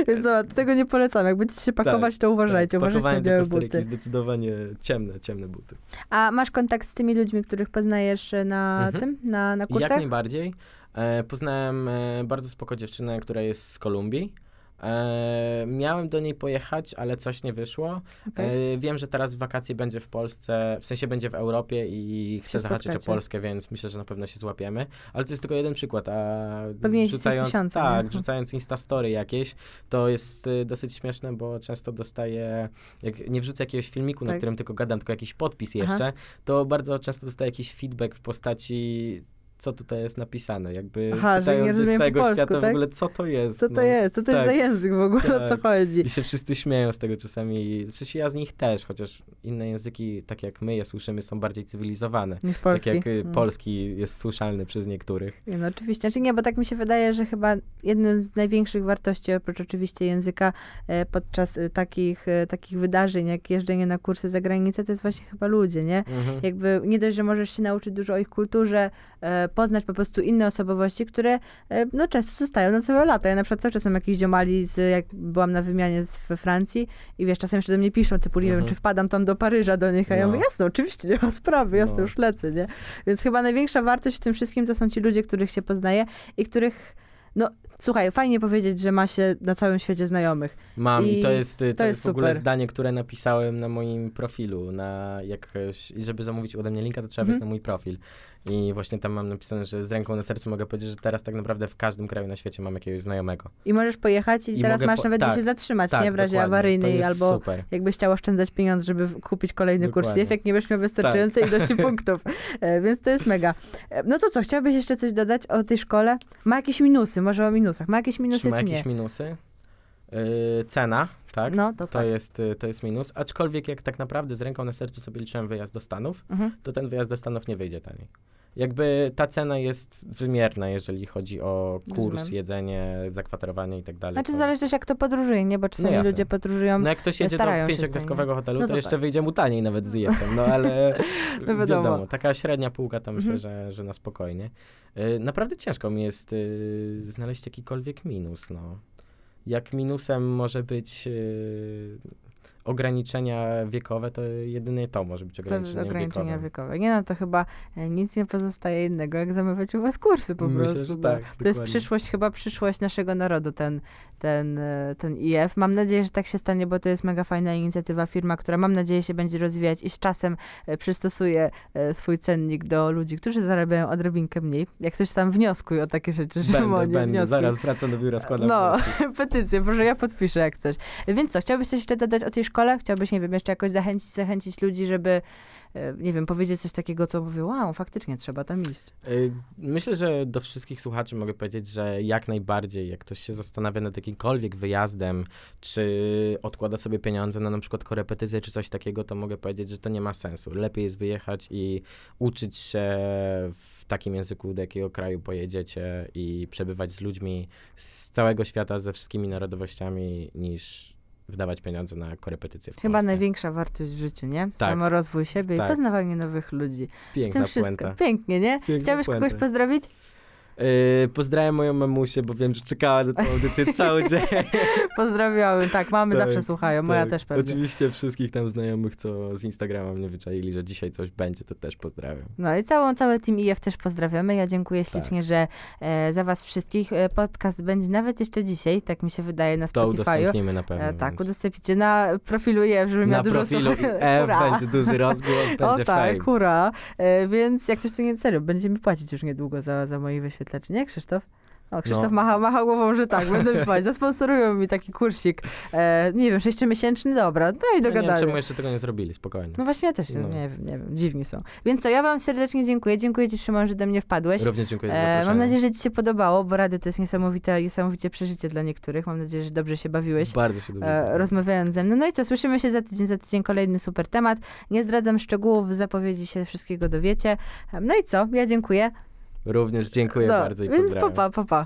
Więc zobacz, tego nie polecam. Jak będziecie się pakować, to uważajcie, tak, uważajcie na białe buty. zdecydowanie ciemne, ciemne buty. A masz kontakt z tymi ludźmi, których poznajesz na Mhm. tym, na, na Jak kursach? najbardziej. E, poznałem e, bardzo spoko dziewczynę, która jest z Kolumbii. E, miałem do niej pojechać, ale coś nie wyszło. Okej. E, wiem, że teraz w wakacje będzie w Polsce, w sensie będzie w Europie i chcę zahaczyć o. Polskę, więc myślę, że na pewno się złapiemy. Ale to jest tylko jeden przykład, a Pewnie wrzucając, tysiące, tak, nie? wrzucając Instastory jakieś, to jest y, dosyć śmieszne, bo często dostaję, jak nie wrzucę jakiegoś filmiku, na Tak. którym tylko gadam, tylko jakiś podpis Aha. jeszcze, to bardzo często dostaję jakiś feedback w postaci co tutaj jest napisane. Jakby Aha, że nie z całego polsku, świata w tak? ogóle, co to jest. Co to no. jest? Co to jest tak, za język w ogóle? O co tak. chodzi? I się wszyscy śmieją z tego czasami. W sensie ja z nich też, chociaż inne języki, tak jak my je słyszymy, są bardziej cywilizowane. Niż polski. Tak jak y, Mm. polski jest słyszalny przez niektórych. Nie, No oczywiście, znaczy nie, bo tak mi się wydaje, że chyba jednym z największych wartości, oprócz oczywiście języka, e, podczas e, takich, e, takich wydarzeń, jak jeżdżenie na kursy za granicę, to jest właśnie chyba ludzie, nie? Mhm. Jakby nie dość, że możesz się nauczyć dużo o ich kulturze, poznać po prostu inne osobowości, które e, no często zostają na całe lata. Ja na przykład cały czas mam jakichś ziomali, z, jak byłam na wymianie z, we Francji i wiesz, czasem jeszcze do mnie piszą, typu, nie wiem, Mhm. czy wpadam tam do Paryża do nich, a ja No. mówię, jasno, oczywiście, nie ma sprawy, jasno, No. już lecę, nie? Więc chyba największa wartość w tym wszystkim to są ci ludzie, których się poznaje i których, no słuchaj, fajnie powiedzieć, że ma się na całym świecie znajomych. Mam i, I to jest, to to jest w ogóle super. zdanie, które napisałem na moim profilu. Na jakoś, I żeby zamówić ode mnie linka, to trzeba wejść Mhm. na mój profil. I właśnie tam mam napisane, że z ręką na sercu mogę powiedzieć, że teraz tak naprawdę w każdym kraju na świecie mam jakiegoś znajomego. I możesz pojechać i, I teraz masz po- nawet gdzie tak, się zatrzymać, tak, nie? W razie dokładnie. awaryjnej albo super. jakbyś chciał oszczędzać pieniądze, żeby kupić kolejny kurs Dokładnie. JIF, jak nie będziesz miał wystarczającej ilości punktów. E, więc to jest mega. E, no to co, chciałbyś jeszcze coś dodać o tej szkole? Ma jakieś minusy, może o minusach. Ma jakieś minusy Czy ma czy jakieś nie? minusy? Yy, cena, tak? No, to To tak. jest, y, to jest minus. Aczkolwiek jak tak naprawdę z ręką na sercu sobie liczyłem wyjazd do Stanów, Mhm. to ten wyjazd do Stanów nie wyjdzie taniej. Jakby ta cena jest wymierna, jeżeli chodzi o kurs, Rozumiem. jedzenie, zakwaterowanie i tak dalej. Znaczy to- zależy też jak to podróżuje, nie? Bo czasami jasne. ludzie podróżują No jak ktoś jedzie do pięciogwiazdkowego hotelu, No to, to jeszcze tak. wyjdzie mu taniej nawet z IF-em, no ale No wiadomo. wiadomo. taka średnia półka to myślę, Mhm. że, że na spokojnie. Y, naprawdę ciężko mi jest y, znaleźć jakikolwiek minus, no. Jak minusem może być y, ograniczenia wiekowe, to jedynie to może być to ograniczenie ograniczenia wiekowe. wiekowe. Nie no, to chyba e, nic nie pozostaje innego, jak zamawiać u was kursy po Myślę, prostu. że tak, To jest dokładnie. przyszłość, chyba przyszłość naszego narodu, ten, ten, e, ten IF. Mam nadzieję, że tak się stanie, bo to jest mega fajna inicjatywa, firma, która mam nadzieję się będzie rozwijać i z czasem e, przystosuje swój cennik do ludzi, którzy zarabiają odrobinkę mniej. Jak coś tam wnioskuj o takie rzeczy, Będę, Szymonie, będę, wnioskuj. zaraz wracam do biura, składam No, petycję, proszę, ja podpiszę jak coś. Więc co, chciałbyś coś jeszcze dodać o tej szkole? Chciałbyś, nie wiem, jeszcze jakoś zachęcić, zachęcić ludzi, żeby, e, nie wiem, powiedzieć coś takiego, co mówię, wow, faktycznie trzeba tam iść. Y, Myślę, że do wszystkich słuchaczy mogę powiedzieć, że jak najbardziej, jak ktoś się zastanawia nad jakimkolwiek wyjazdem, czy odkłada sobie pieniądze na na przykład korepetycję, czy coś takiego, to mogę powiedzieć, że to nie ma sensu. Lepiej jest wyjechać i uczyć się w takim języku, do jakiego kraju pojedziecie i przebywać z ludźmi z całego świata, ze wszystkimi narodowościami, niż wydawać pieniądze na korepetycje w Chyba Polsce. największa wartość w życiu, nie? Tak. Samorozwój siebie Tak. i poznawanie nowych ludzi. w Piękna tym wszystko. puenta. Pięknie, nie? Piękna Chciałbyś puenta. kogoś pozdrowić? Yy, pozdrawiam moją mamusię, bo wiem, że czekała na tę audycję cały dzień. Pozdrawiam. Tak, mamy Tak, zawsze słuchają, moja Tak, też pewnie. Oczywiście wszystkich tam znajomych, co z Instagrama mnie wyczaili, że dzisiaj coś będzie, to też pozdrawiam. No i całą, cały Team IF też pozdrawiamy. Ja dziękuję Tak. ślicznie, że e, za was wszystkich. E, podcast będzie nawet jeszcze dzisiaj, tak mi się wydaje, na To Spotify'u. udostępnimy na pewno. E, tak, więc udostępnicie na profilu IF, żeby miał dużo profilu słuchaczy. F Hurra. będzie duży rozgłos, będzie O tak, fame. hura. E, więc jak coś to nie serio, będziemy płacić już niedługo za, za wyświetlaczy, nie Krzysztof? O, Krzysztof No. macha, macha głową, że tak, będę mi płacić. Zasponsorują mi taki kursik. E, nie wiem, sześciomiesięczny, dobra, no i Ja nie wiem, czemu jeszcze tego nie zrobili, spokojnie. No właśnie ja też No. nie wiem, nie wiem, dziwni są. Więc co, ja wam serdecznie dziękuję. Dziękuję ci Szymon, że do mnie wpadłeś. Również dziękuję za E, mam nadzieję, że ci się podobało, bo rady to jest niesamowite, niesamowicie przeżycie dla niektórych. Mam nadzieję, że dobrze się bawiłeś. Bardzo się dobrze E, rozmawiając ze mną. No i co, słyszymy się za tydzień, za tydzień kolejny super temat. Nie zdradzam szczegółów, w zapowiedzi się wszystkiego dowiecie. E, No i co, ja dziękuję. Również dziękuję no, bardzo i Więc pozdrawiam. popa, popa.